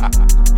ha.